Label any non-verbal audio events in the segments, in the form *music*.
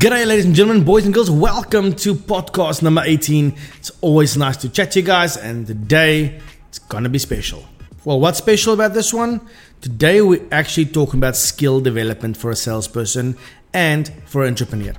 G'day, ladies and gentlemen, boys and girls. Welcome to podcast number 18. It's always nice to chat to you guys, and today it's gonna be special. Well, what's special about this one? Today we're actually talking about skill development for a salesperson and for an entrepreneur.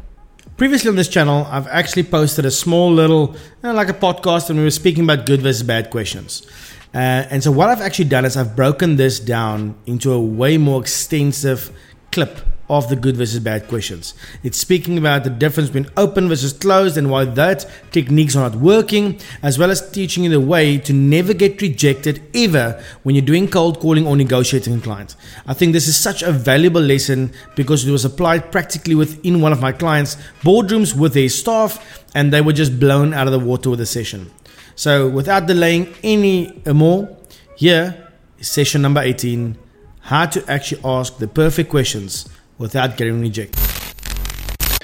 Previously on this channel, I've actually posted a small little, you know, like a podcast, and we were speaking about good versus bad questions. Uh, and so, what I've actually done is I've broken this down into a way more extensive clip of the good versus bad questions. It's speaking about the difference between open versus closed and why that techniques are not working, as well as teaching you the way to never get rejected ever when you're doing cold calling or negotiating with clients. I think this is such a valuable lesson because it was applied practically within one of my clients' boardrooms with their staff, and they were just blown out of the water with the session. So, without delaying any more, here is session number 18 how to actually ask the perfect questions without getting rejected.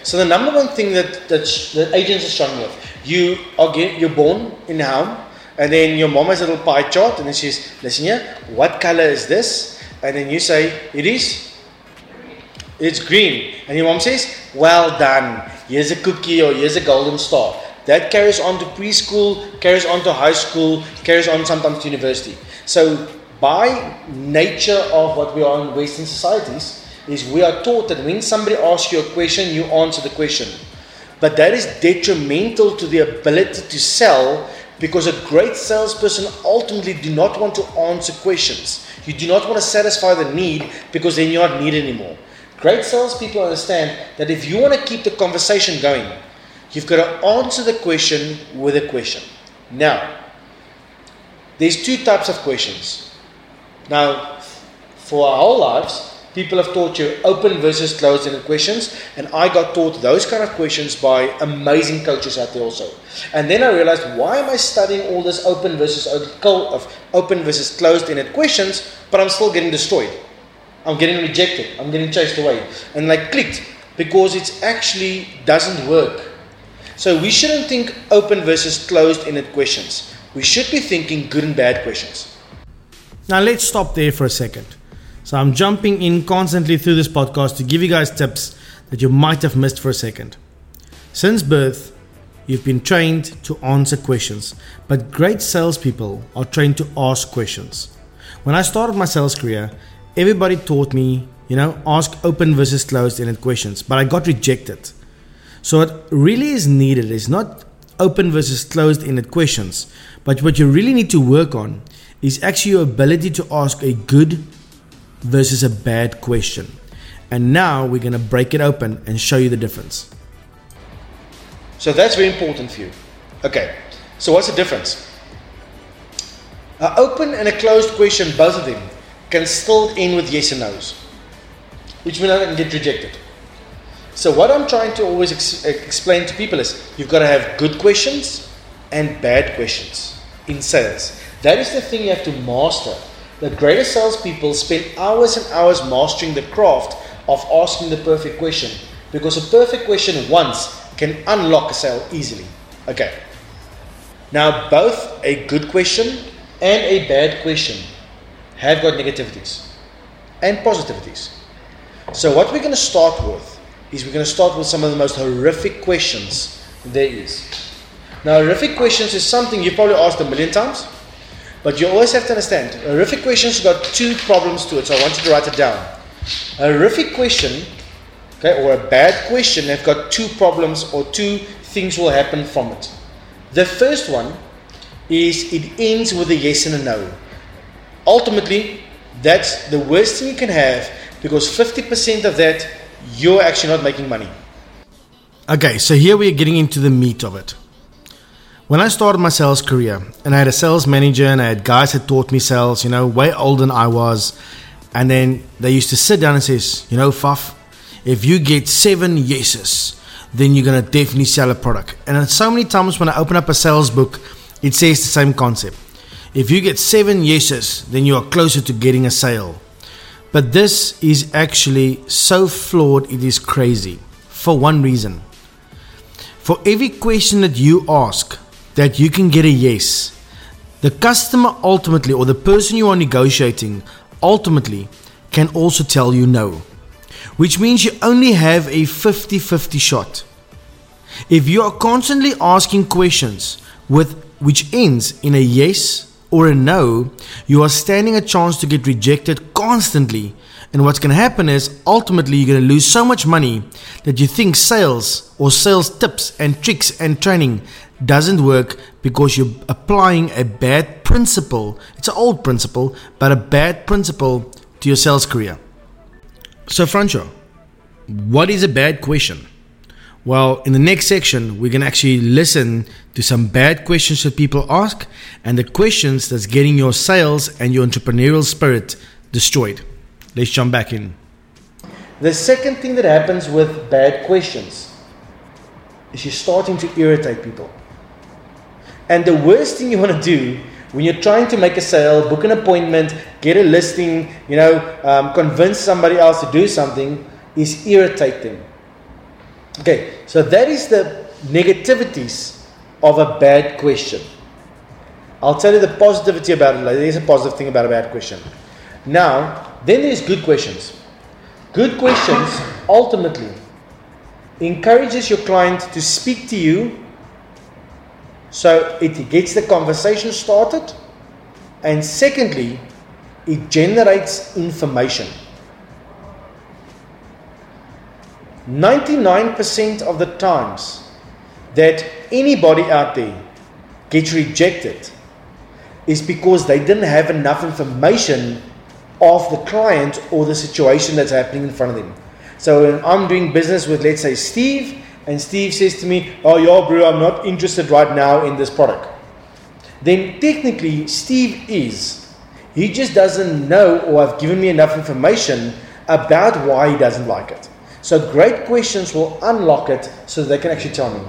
So the number one thing that, that, sh- that agents are struggling with, you are get, you're born in home, and then your mom has a little pie chart, and then she's, listen here, what color is this? And then you say, it is, it's green. And your mom says, well done, here's a cookie or here's a golden star. That carries on to preschool, carries on to high school, carries on sometimes to university. So by nature of what we are in Western societies, is we are taught that when somebody asks you a question, you answer the question. But that is detrimental to the ability to sell because a great salesperson ultimately do not want to answer questions. You do not want to satisfy the need because then you're not needed anymore. Great salespeople understand that if you want to keep the conversation going, you've got to answer the question with a question. Now, there's two types of questions. Now, for our whole lives, people have taught you open versus closed ended questions, and I got taught those kind of questions by amazing coaches out there also. And then I realized, why am I studying all this open versus open versus closed ended questions, but I'm still getting destroyed? I'm getting rejected. I'm getting chased away. And like clicked because it actually doesn't work. So we shouldn't think open versus closed ended questions. We should be thinking good and bad questions. Now let's stop there for a second. So I'm jumping in constantly through this podcast to give you guys tips that you might have missed for a second. Since birth, you've been trained to answer questions, but great salespeople are trained to ask questions. When I started my sales career, everybody taught me, you know, ask open versus closed ended questions, but I got rejected. So what really is needed is not open versus closed ended questions, but what you really need to work on is actually your ability to ask a good versus a bad question. And now we're going to break it open and show you the difference. So that's very important for you. Okay, so what's the difference? An open and a closed question, both of them, can still end with yes and no's, which means I can get rejected. So what I'm trying to always ex- explain to people is you've got to have good questions and bad questions in sales. That is the thing you have to master. The greatest salespeople spend hours and hours mastering the craft of asking the perfect question because a perfect question once can unlock a sale easily. Okay. Now, both a good question and a bad question have got negativities and positivities. So, what we're going to start with is we're going to start with some of the most horrific questions there is. Now, horrific questions is something you probably asked a million times. But you always have to understand, a horrific question's got two problems to it, so I want you to write it down. A horrific question, okay, or a bad question have got two problems or two things will happen from it. The first one is it ends with a yes and a no. Ultimately, that's the worst thing you can have because 50% of that you're actually not making money. Okay, so here we are getting into the meat of it. When I started my sales career, and I had a sales manager, and I had guys that taught me sales, you know, way older than I was, and then they used to sit down and says, you know, Faf, if you get seven yeses, then you're gonna definitely sell a product. And so many times when I open up a sales book, it says the same concept. If you get seven yeses, then you are closer to getting a sale. But this is actually so flawed, it is crazy. For one reason. For every question that you ask, that you can get a yes. The customer ultimately, or the person you are negotiating, ultimately can also tell you no. which means you only have a 50 50 shot. If you are constantly asking questions with which ends in a yes or a no, you are standing a chance to get rejected constantly. And what's going to happen is ultimately you're going to lose so much money that you think sales or sales tips and tricks and training doesn't work because you're applying a bad principle. It's an old principle, but a bad principle to your sales career. So, Francho, what is a bad question? Well, in the next section, we're going to actually listen to some bad questions that people ask and the questions that's getting your sales and your entrepreneurial spirit destroyed. Let's jump back in. The second thing that happens with bad questions is you're starting to irritate people. And the worst thing you want to do when you're trying to make a sale, book an appointment, get a listing, you know, um, convince somebody else to do something, is irritate them. Okay, so that is the negativities of a bad question. I'll tell you the positivity about it later. There's a positive thing about a bad question. Now, then there's good questions. Good questions ultimately encourages your client to speak to you so it gets the conversation started and secondly it generates information 99% of the times that anybody out there gets rejected is because they didn't have enough information of the client or the situation that's happening in front of them. So I'm doing business with, let's say, Steve, and Steve says to me, Oh, yeah, bro, I'm not interested right now in this product. Then technically, Steve is. He just doesn't know or have given me enough information about why he doesn't like it. So great questions will unlock it so they can actually tell me.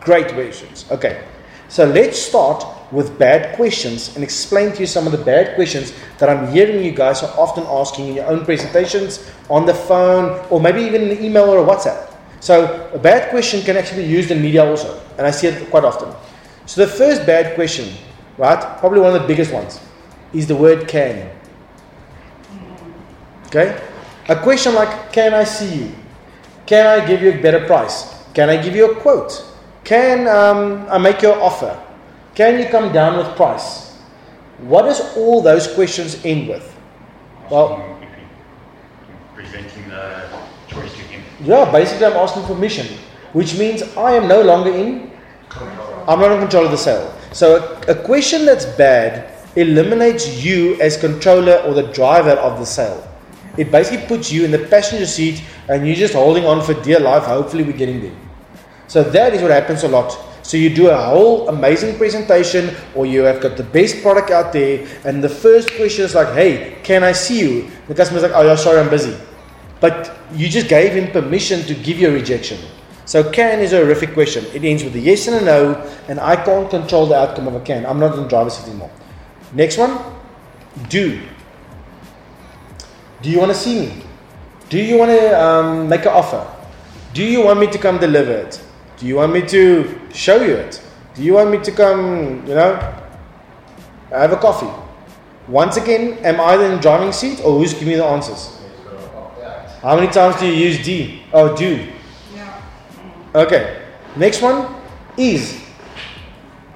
Great questions. Okay. So let's start with bad questions and explain to you some of the bad questions that I'm hearing you guys are often asking in your own presentations, on the phone, or maybe even in an email or a WhatsApp. So a bad question can actually be used in media also, and I see it quite often. So the first bad question, right, probably one of the biggest ones, is the word can. Okay? A question like, can I see you? Can I give you a better price? Can I give you a quote? Can um, I make your offer? Can you come down with price? What does all those questions end with? Well, presenting the choice to him. Yeah, basically I'm asking permission, which means I am no longer in I'm not in control of the sale. So a, a question that's bad eliminates you as controller or the driver of the sale. It basically puts you in the passenger seat and you're just holding on for dear life. Hopefully, we're getting there. So that is what happens a lot. So you do a whole amazing presentation, or you have got the best product out there, and the first question is like, "Hey, can I see you?" The customer's like, "Oh, yeah, sorry, I'm busy," but you just gave him permission to give you a rejection. So can is a horrific question. It ends with a yes and a no, and I can't control the outcome of a can. I'm not in the driver's seat anymore. Next one, do. Do you want to see me? Do you want to um, make an offer? Do you want me to come deliver it? Do you want me to show you it? Do you want me to come, you know, have a coffee? Once again, am I in the driving seat or who's giving me the answers? How many times do you use D? Oh, do. Okay. Next one is.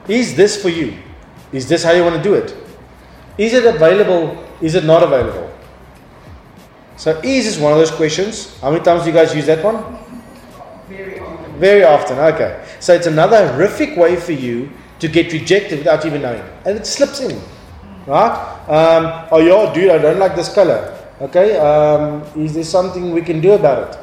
Is this for you? Is this how you want to do it? Is it available? Is it not available? So is is one of those questions. How many times do you guys use that one? Very often. Very often. Okay. So it's another horrific way for you to get rejected without even knowing, and it slips in, right? Um, oh yeah, dude, I don't like this color. Okay. Um, is there something we can do about it?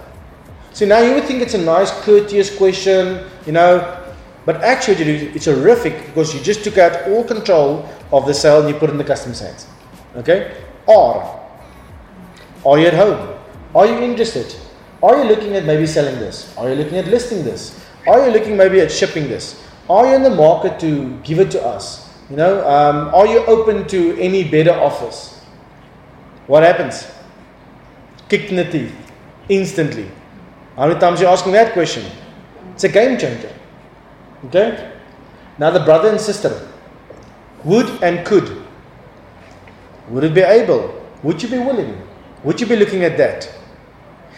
So now you would think it's a nice, courteous question, you know, but actually it's horrific because you just took out all control of the sale and you put it in the customer's hands. Okay? Or, are you at home? Are you interested? Are you looking at maybe selling this? Are you looking at listing this? Are you looking maybe at shipping this? Are you in the market to give it to us? You know, um, are you open to any better offers? What happens? Kicked in the teeth instantly. How many times are you asking that question? It's a game changer. Okay? Now, the brother and sister would and could. Would it be able? Would you be willing? Would you be looking at that?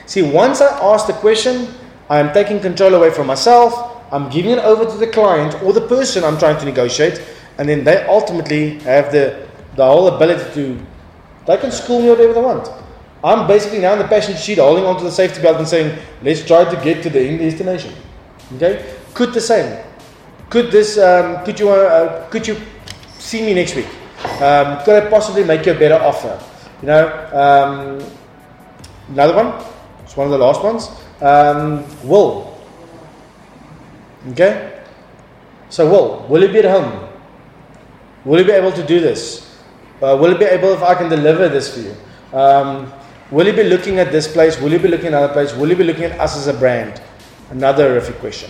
See, once I ask the question, I am taking control away from myself. I'm giving it over to the client or the person I'm trying to negotiate, and then they ultimately have the the whole ability to. They can school me whatever they want. I'm basically now in the passenger seat, holding onto the safety belt and saying, "Let's try to get to the end destination." Okay, could the same. Could this? Um, could you? Uh, could you see me next week? Um, could I possibly make you a better offer? You know, um, another one. It's one of the last ones. Um, will. Okay. So, will will you be at home? Will you be able to do this? Uh, will you be able if I can deliver this for you? Um, will you be looking at this place? Will you be looking at another place? Will you be looking at us as a brand? Another horrific question.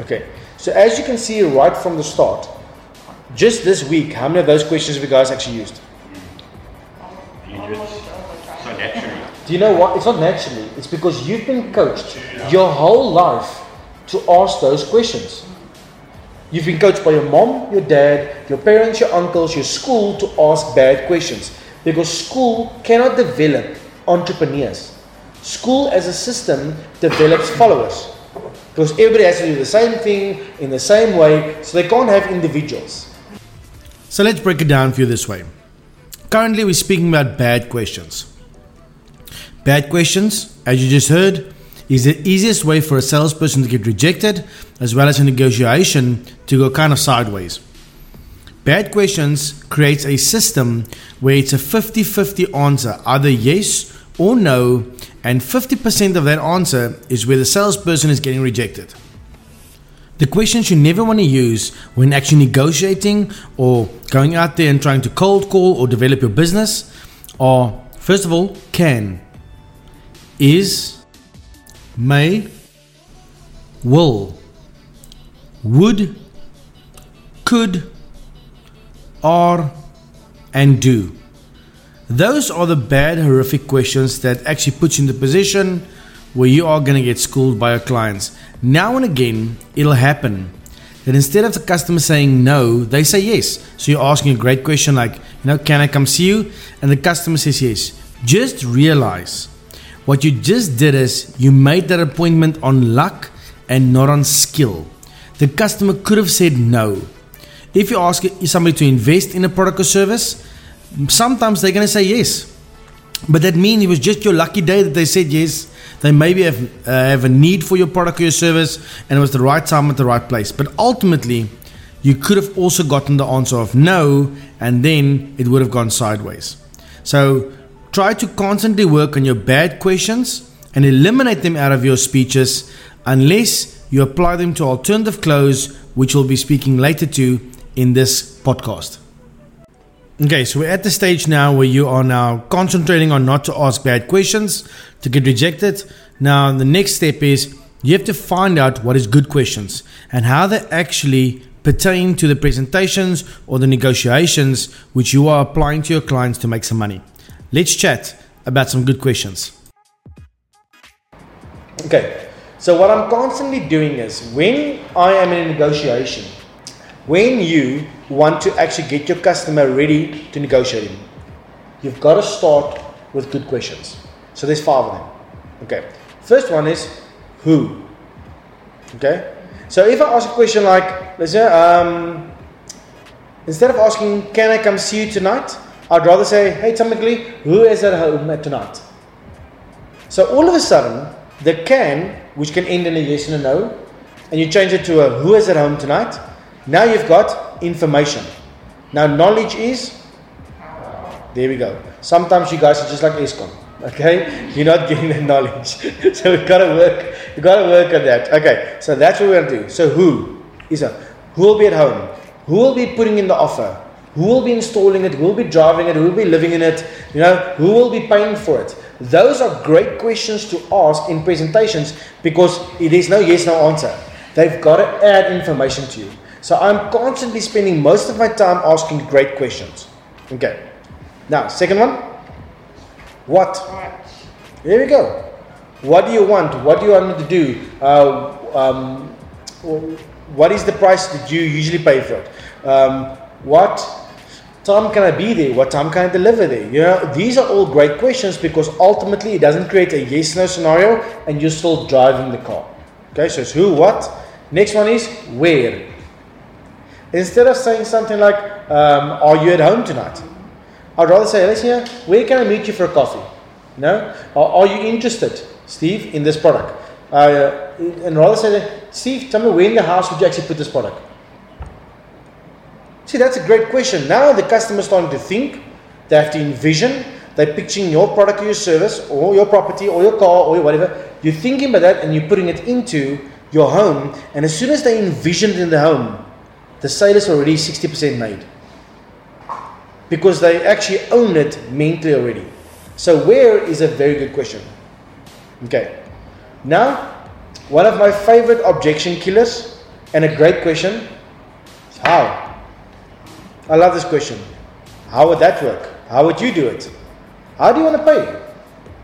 Okay. So as you can see right from the start, just this week, how many of those questions have you guys actually used? You just so naturally. Do you know what? It's not naturally. It's because you've been coached your whole life to ask those questions. You've been coached by your mom, your dad, your parents, your uncles, your school to ask bad questions. Because school cannot develop entrepreneurs. School as a system develops followers. Because everybody has to do the same thing in the same way, so they can't have individuals. So let's break it down for you this way. Currently, we're speaking about bad questions. Bad questions, as you just heard, is the easiest way for a salesperson to get rejected, as well as a negotiation to go kind of sideways. Bad questions creates a system where it's a 50 50 answer, either yes or no, and 50% of that answer is where the salesperson is getting rejected. The questions you never want to use when actually negotiating or going out there and trying to cold call or develop your business are first of all, can, is, may, will, would, could, are, and do. Those are the bad, horrific questions that actually put you in the position where you are going to get schooled by your clients. Now and again, it'll happen that instead of the customer saying no, they say yes. So you're asking a great question like, you know, can I come see you? And the customer says yes. Just realize what you just did is you made that appointment on luck and not on skill. The customer could have said no. If you ask somebody to invest in a product or service, sometimes they're going to say yes. But that means it was just your lucky day that they said yes. They maybe have, uh, have a need for your product or your service, and it was the right time at the right place. But ultimately, you could have also gotten the answer of no, and then it would have gone sideways. So try to constantly work on your bad questions and eliminate them out of your speeches unless you apply them to alternative close, which we'll be speaking later to in this podcast. Okay, so we're at the stage now where you are now concentrating on not to ask bad questions to get rejected. Now, the next step is you have to find out what is good questions and how they actually pertain to the presentations or the negotiations which you are applying to your clients to make some money. Let's chat about some good questions. Okay, so what I'm constantly doing is when I am in a negotiation, when you want to actually get your customer ready to negotiate you've got to start with good questions. So there's five of them. Okay, first one is who. Okay, so if I ask a question like, say, um, instead of asking, can I come see you tonight? I'd rather say, hey, typically, who is at home at tonight? So all of a sudden, the can, which can end in a yes and a no, and you change it to a who is at home tonight, now you've got information. Now knowledge is, there we go. Sometimes you guys are just like Eskom, okay? *laughs* You're not getting the knowledge. *laughs* so we've got to work, we've got to work on that. Okay, so that's what we're going to do. So who is a, who will be at home? Who will be putting in the offer? Who will be installing it? Who will be driving it? Who will be living in it? You know, who will be paying for it? Those are great questions to ask in presentations because it is no yes, no answer. They've got to add information to you. So I'm constantly spending most of my time asking great questions. Okay. Now, second one. What? There we go. What do you want? What do you want me to do? Uh, um, what is the price that you usually pay for it? Um, what time can I be there? What time can I deliver there? You know, these are all great questions because ultimately it doesn't create a yes no scenario and you're still driving the car. Okay, so it's who, what. Next one is where. Instead of saying something like, um, Are you at home tonight? I'd rather say, here, where can I meet you for a coffee? No? Or are you interested, Steve, in this product? Uh, and rather say, Steve, tell me where in the house would you actually put this product? See, that's a great question. Now the customer's starting to think, they have to envision, they're picturing your product or your service or your property or your car or whatever. You're thinking about that and you're putting it into your home. And as soon as they envision it in the home, the sale is already 60% made. Because they actually own it mentally already. So, where is a very good question. Okay. Now, one of my favorite objection killers and a great question is how? I love this question. How would that work? How would you do it? How do you want to pay?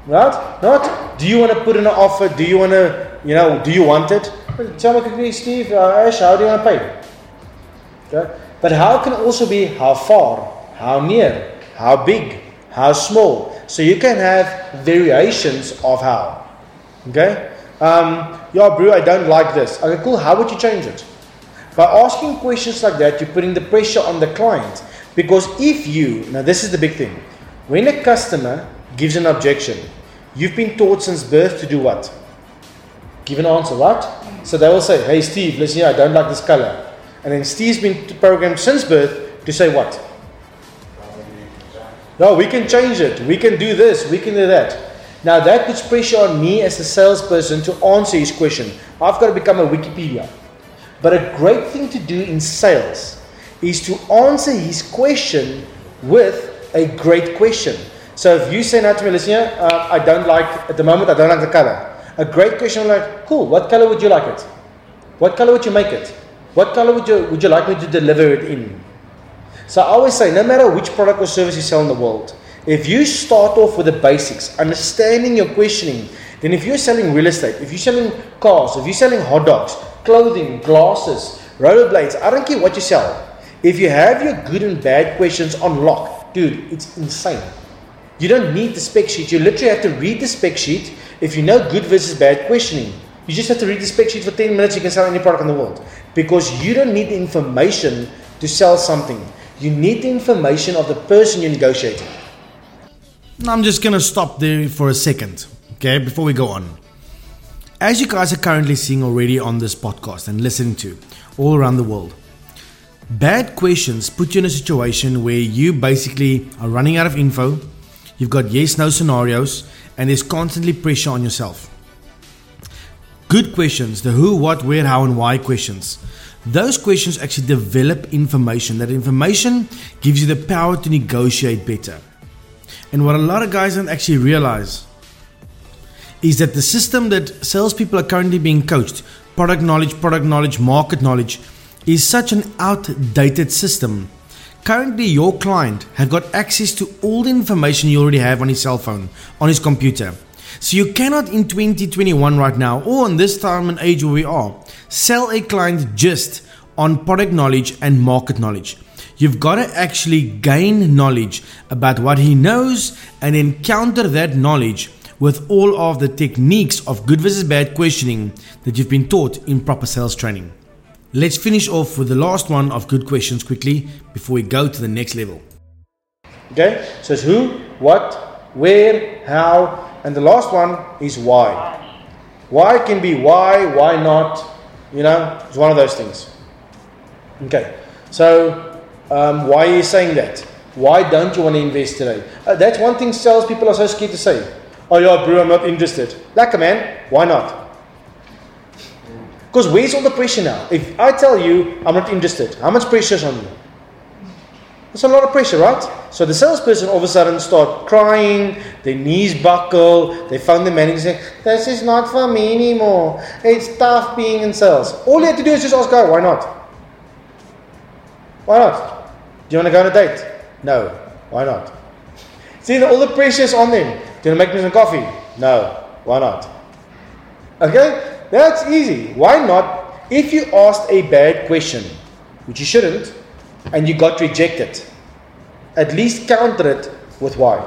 Right? Not do you want to put in an offer? Do you want to, you know, do you want it? Tell me quickly, Steve, uh, Ash, how do you want to pay? Okay? But how can also be how far, how near, how big, how small. So you can have variations of how. Okay? Um, yeah, bro, I don't like this. Okay, cool. How would you change it? By asking questions like that, you're putting the pressure on the client. Because if you, now this is the big thing, when a customer gives an objection, you've been taught since birth to do what? Give an answer, right? So they will say, hey Steve, listen here, I don't like this color. And then Steve's been programmed since birth to say what? No, we can change it. We can do this. We can do that. Now that puts pressure on me as a salesperson to answer his question. I've got to become a Wikipedia. But a great thing to do in sales is to answer his question with a great question. So if you say now to me, listen uh, I don't like, at the moment, I don't like the color. A great question like, cool, what color would you like it? What color would you make it? What color would you, would you like me to deliver it in? So I always say, no matter which product or service you sell in the world, if you start off with the basics, understanding your questioning, then if you're selling real estate, if you're selling cars, if you're selling hot dogs, clothing, glasses, rollerblades, I don't care what you sell. If you have your good and bad questions on lock, dude, it's insane. You don't need the spec sheet. You literally have to read the spec sheet. If you know good versus bad questioning, you just have to read the spec sheet for 10 minutes. You can sell any product in the world because you don't need the information to sell something. You need the information of the person you're negotiating. I'm just going to stop there for a second, okay, before we go on. As you guys are currently seeing already on this podcast and listening to all around the world, bad questions put you in a situation where you basically are running out of info, you've got yes no scenarios, and there's constantly pressure on yourself. Good questions, the who, what, where, how, and why questions. Those questions actually develop information. That information gives you the power to negotiate better. And what a lot of guys don't actually realize is that the system that salespeople are currently being coached product knowledge, product knowledge, market knowledge is such an outdated system. Currently, your client have got access to all the information you already have on his cell phone, on his computer. So you cannot in 2021 right now, or in this time and age where we are, sell a client just on product knowledge and market knowledge. You've got to actually gain knowledge about what he knows and then counter that knowledge with all of the techniques of good versus bad questioning that you've been taught in proper sales training. Let's finish off with the last one of good questions quickly before we go to the next level. Okay, so it's who, what, where, how, and the last one is why. Why can be why, why not, you know, it's one of those things. Okay, so um, why are you saying that? Why don't you want to invest today? Uh, that's one thing salespeople are so scared to say. Oh, yeah, bro, I'm not interested. Like a man, why not? Because where's all the pressure now? If I tell you I'm not interested, how much pressure is on you? There's a lot of pressure, right? So the salesperson all of a sudden start crying, their knees buckle, they phone the manager saying, This is not for me anymore. It's tough being in sales. All you have to do is just ask God, why not? Why not? Do you want to go on a date? No. Why not? See, all the pressure's on them. Do you want to make me some coffee? No. Why not? Okay? That's easy. Why not? If you asked a bad question, which you shouldn't, and you got rejected, at least counter it with why.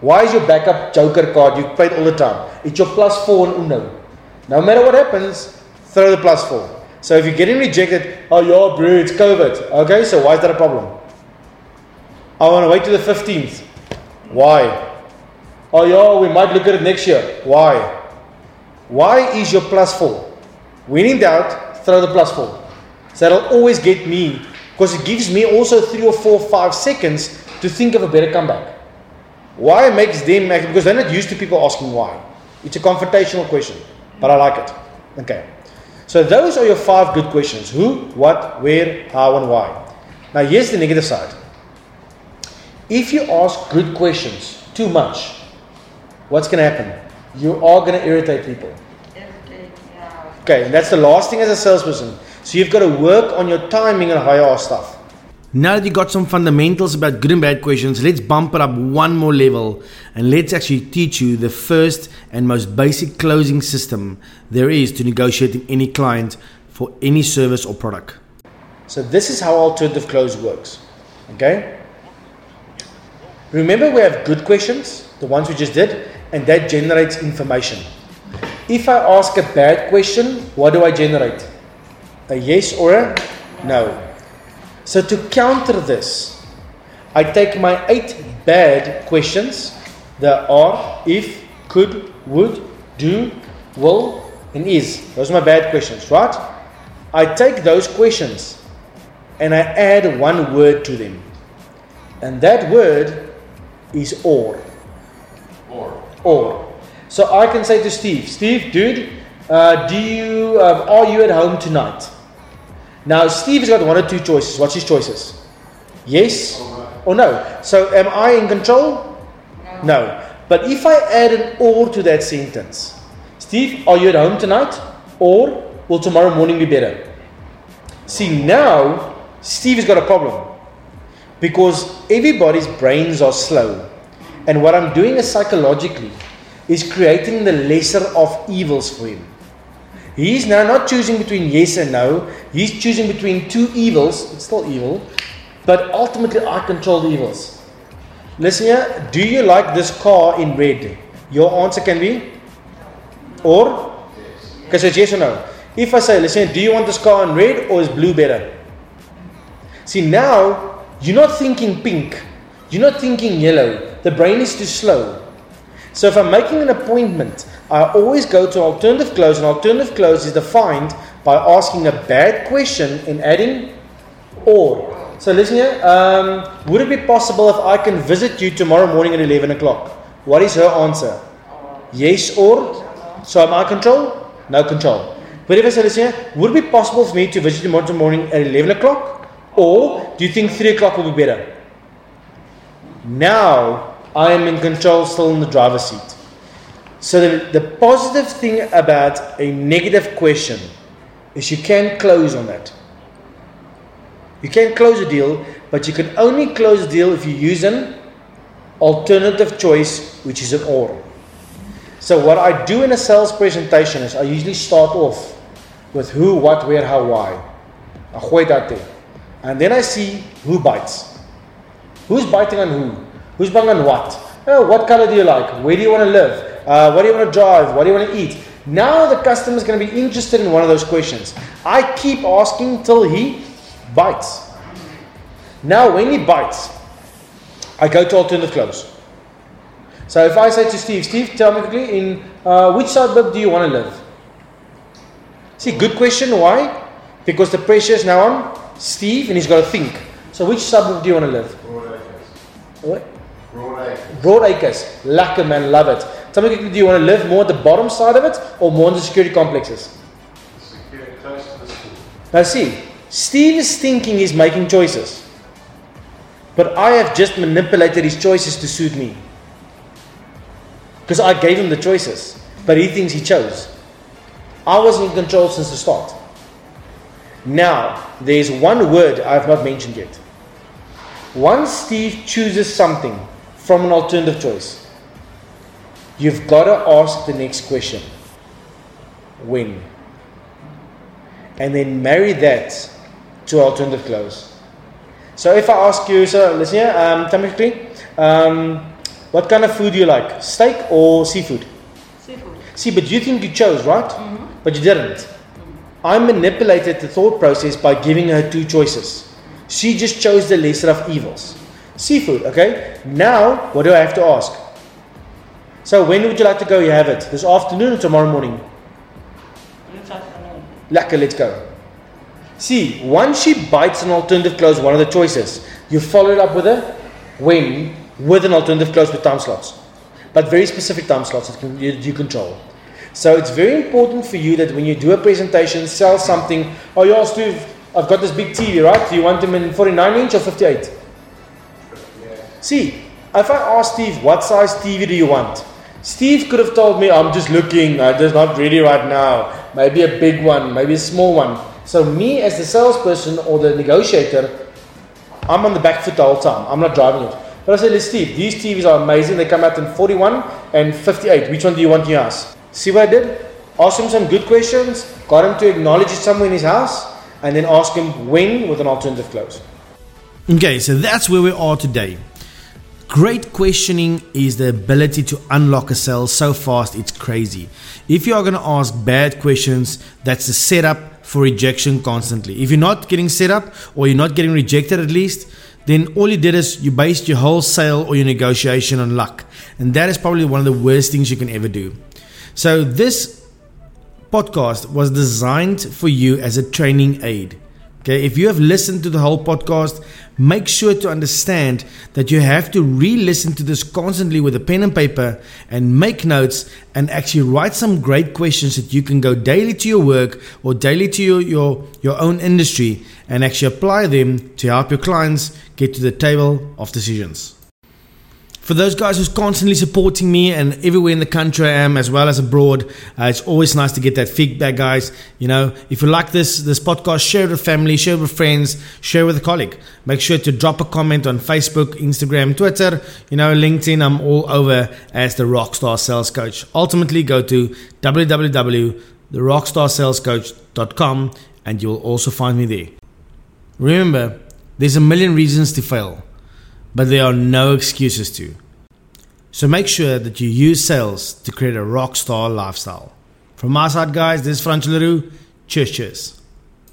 Why is your backup joker card you played all the time? It's your plus four in Uno. No matter what happens, throw the plus four. So if you're getting rejected, oh yeah, bro, it's COVID. Okay, so why is that a problem? I want to wait till the 15th. Why? Oh yeah, we might look at it next year. Why? Why is your plus four? When in doubt, throw the plus four. So that'll always get me because it gives me also three or four, five seconds to think of a better comeback. Why makes them act because they're not used to people asking why. It's a confrontational question, but I like it. Okay. So those are your five good questions. Who, what, where, how, and why. Now here's the negative side. If you ask good questions too much, what's going to happen? You are going to irritate people. Okay, and that's the last thing as a salesperson. So you've got to work on your timing and how you ask stuff. Now that you got some fundamentals about good and bad questions, let's bump it up one more level and let's actually teach you the first and most basic closing system there is to negotiating any client for any service or product. So this is how alternative close works. Okay? Remember we have good questions, the ones we just did, and that generates information. If I ask a bad question, what do I generate? A yes or a no. So to counter this, I take my eight bad questions the are, if, could, would, do, will, and is. Those are my bad questions, right? I take those questions and I add one word to them. And that word is or. Or. So I can say to Steve, Steve, dude, uh, do you uh, are you at home tonight? Now Steve's got one or two choices. What's his choices? Yes or no. So am I in control? No. But if I add an or to that sentence, Steve, are you at home tonight? Or will tomorrow morning be better? See now, Steve has got a problem because everybody's brains are slow. And what I'm doing is psychologically is creating the lesser of evils for him. He's now not choosing between yes and no, he's choosing between two evils. It's still evil, but ultimately I control the evils. Listen here, do you like this car in red? Your answer can be or because it's yes or no. If I say, listen, do you want this car in red or is blue better? See, now you're not thinking pink, you're not thinking yellow. The brain is too slow. So if I'm making an appointment, I always go to alternative close, and alternative close is defined by asking a bad question and adding or. So listen here, um, would it be possible if I can visit you tomorrow morning at 11 o'clock? What is her answer? Yes or? So am I control? No control. But if I say, listen here, would it be possible for me to visit you tomorrow morning at 11 o'clock? Or do you think 3 o'clock will be better? Now I am in control, still in the driver's seat. So the, the positive thing about a negative question is you can close on that. You can close a deal, but you can only close a deal if you use an alternative choice, which is an or. So what I do in a sales presentation is I usually start off with who, what, where, how, why. I there. And then I see who bites. Who's biting on who? Who's buying on what? Oh, what color do you like? Where do you want to live? Uh, what do you want to drive? What do you want to eat? Now the customer is going to be interested in one of those questions. I keep asking till he bites. Now, when he bites, I go to alternative close. So if I say to Steve, Steve, tell me quickly, in uh, which suburb do you want to live? See, good question. Why? Because the pressure is now on Steve and he's got to think. So, which suburb do you want to live? What? Broadacres. Lekker man, love it. Tell me quickly, do you want to live more at the bottom side of it or more in the security complexes? Now see, Steve is thinking he's making choices. But I have just manipulated his choices to suit me. Because I gave him the choices. But he thinks he chose. I was in control since the start. Now, there's one word I have not mentioned yet. Once Steve chooses something from an alternative choice, you've got to ask the next question when? And then marry that to alternative close. So if I ask you, so listen here, um, tell me quickly, um, what kind of food do you like? Steak or seafood? Seafood. See, but you think you chose, right? Mhm. But you didn't. I manipulated the thought process by giving her two choices. She just chose the lesser of evils. Seafood, okay? Now, what do I have to ask? So, when would you like to go? You have it. This afternoon or tomorrow morning? This afternoon. Let's go. See, once she bites an alternative close, one of the choices, you follow it up with a when with an alternative close with time slots, but very specific time slots that can, you, you control. So it's very important for you that when you do a presentation, sell something. Oh, you asked Steve, I've got this big TV, right? Do you want them in 49 inch or 58? See, if I ask Steve, what size TV do you want? Steve could have told me, I'm just looking, uh, just not ready right now. Maybe a big one, maybe a small one. So, me as the salesperson or the negotiator, I'm on the back foot the whole time. I'm not driving it. But I said, Steve, these TVs are amazing. They come out in 41 and 58. Which one do you want in your house? See what I did? Ask him some good questions, got him to acknowledge it somewhere in his house, and then ask him when with an alternative close. Okay, so that's where we are today. Great questioning is the ability to unlock a sale so fast it's crazy. If you are going to ask bad questions, that's the setup for rejection constantly. If you're not getting set up or you're not getting rejected at least, then all you did is you based your whole sale or your negotiation on luck. And that is probably one of the worst things you can ever do. So this podcast was designed for you as a training aid. Okay, if you have listened to the whole podcast, make sure to understand that you have to re listen to this constantly with a pen and paper and make notes and actually write some great questions that you can go daily to your work or daily to your, your, your own industry and actually apply them to help your clients get to the table of decisions for those guys who's constantly supporting me and everywhere in the country I am as well as abroad, uh, it's always nice to get that feedback, guys. You know, if you like this this podcast, share it with family, share it with friends, share it with a colleague. Make sure to drop a comment on Facebook, Instagram, Twitter, you know, LinkedIn. I'm all over as the Rockstar Sales Coach. Ultimately, go to www.therockstarsalescoach.com and you'll also find me there. Remember, there's a million reasons to fail but there are no excuses to. So make sure that you use sales to create a rock star lifestyle. From my side, guys, this is Leroux. Cheers, cheers.